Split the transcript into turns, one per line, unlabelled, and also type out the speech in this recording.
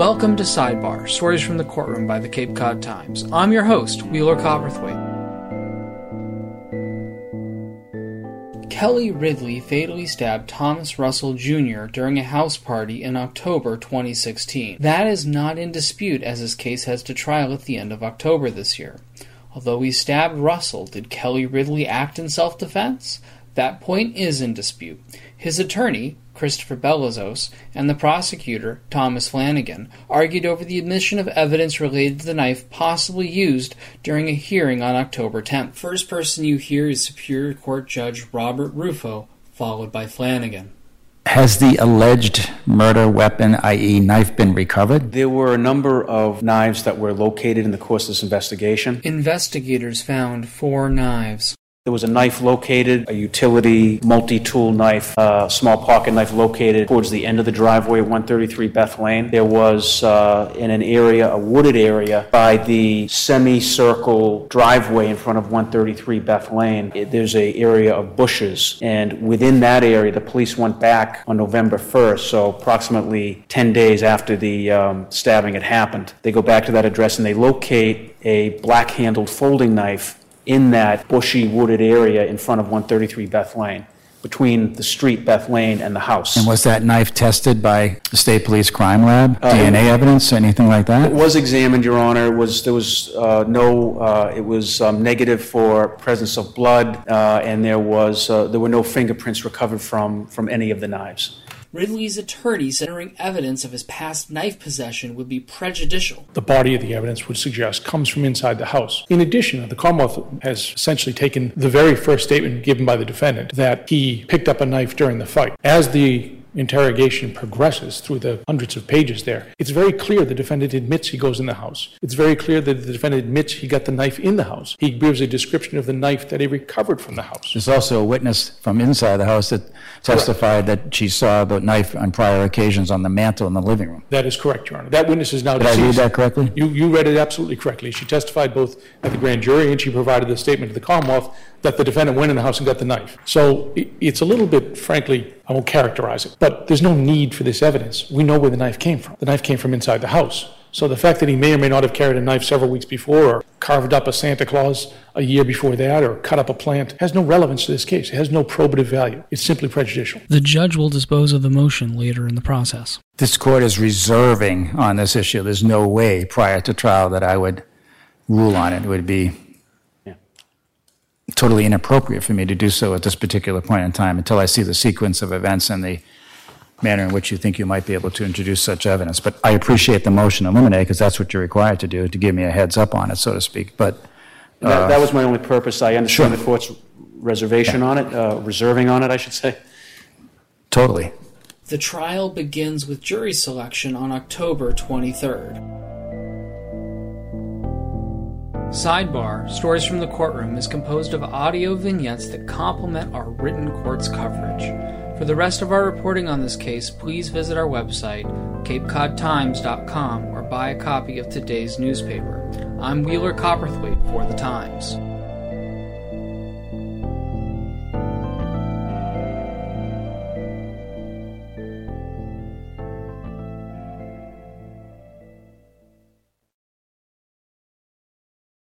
Welcome to Sidebar Stories from the Courtroom by the Cape Cod Times. I'm your host, Wheeler Cowperthwaite. Kelly Ridley fatally stabbed Thomas Russell Jr. during a house party in October 2016. That is not in dispute as his case heads to trial at the end of October this year. Although he stabbed Russell, did Kelly Ridley act in self defense? That point is in dispute. His attorney, Christopher Belizos, and the prosecutor, Thomas Flanagan, argued over the admission of evidence related to the knife possibly used during a hearing on October 10th. First person you hear is Superior Court Judge Robert Rufo, followed by Flanagan.
Has the alleged murder weapon, i.e., knife, been recovered?
There were a number of knives that were located in the course of this investigation.
Investigators found four knives.
There was a knife located, a utility multi-tool knife, a small pocket knife located towards the end of the driveway 133 Beth Lane. There was uh, in an area, a wooded area, by the semicircle driveway in front of 133 Beth Lane. It- There's a area of bushes, and within that area, the police went back on November 1st, so approximately 10 days after the um, stabbing had happened. They go back to that address and they locate a black-handled folding knife in that bushy wooded area in front of 133 Beth Lane, between the street Beth Lane and the house.
And was that knife tested by the State Police Crime Lab?
Uh,
DNA evidence, anything like that?
It was examined, Your Honor. It was, there was uh, no, uh, it was um, negative for presence of blood, uh, and there was, uh, there were no fingerprints recovered from, from any of the knives.
Ridley's attorney said evidence of his past knife possession would be prejudicial.
the body of the evidence would suggest comes from inside the house. In addition, the Commonwealth has essentially taken the very first statement given by the defendant that he picked up a knife during the fight. As the interrogation progresses through the hundreds of pages there, it's very clear the defendant admits he goes in the house. It's very clear that the defendant admits he got the knife in the house. He gives a description of the knife that he recovered from the house.
There's also a witness from inside the house that testified that she saw the knife on prior occasions on the mantle in the living room.
That is correct, Your Honor. That witness is now
Did I read that correctly?
You, you read it absolutely correctly. She testified both at the grand jury and she provided the statement to the Commonwealth that the defendant went in the house and got the knife. So i- it's a little bit, frankly, I won't characterize it, but there's no need for this evidence. We know where the knife came from. The knife came from inside the house. So the fact that he may or may not have carried a knife several weeks before, or carved up a Santa Claus a year before that, or cut up a plant, has no relevance to this case. It has no probative value. It's simply prejudicial.
The judge will dispose of the motion later in the process.
This court is reserving on this issue. There's no way prior to trial that I would rule on it. It would be
Yeah.
Totally inappropriate for me to do so at this particular point in time until I see the sequence of events and the manner in which you think you might be able to introduce such evidence. But I appreciate the motion to eliminate because that's what you're required to do, to give me a heads up on it, so to speak. But
And That, that was my only purpose. I understand
Sure.
the court's reservation on it, uh, reserving on it, I should say.
totally.
The trial begins with jury selection on October 23rd. Sidebar Stories from the Courtroom is composed of audio vignettes that complement our written court's coverage. For the rest of our reporting on this case, please visit our website, capecodtimes.com, or buy a copy of today's newspaper. I'm Wheeler Cowperthwaite for The Times.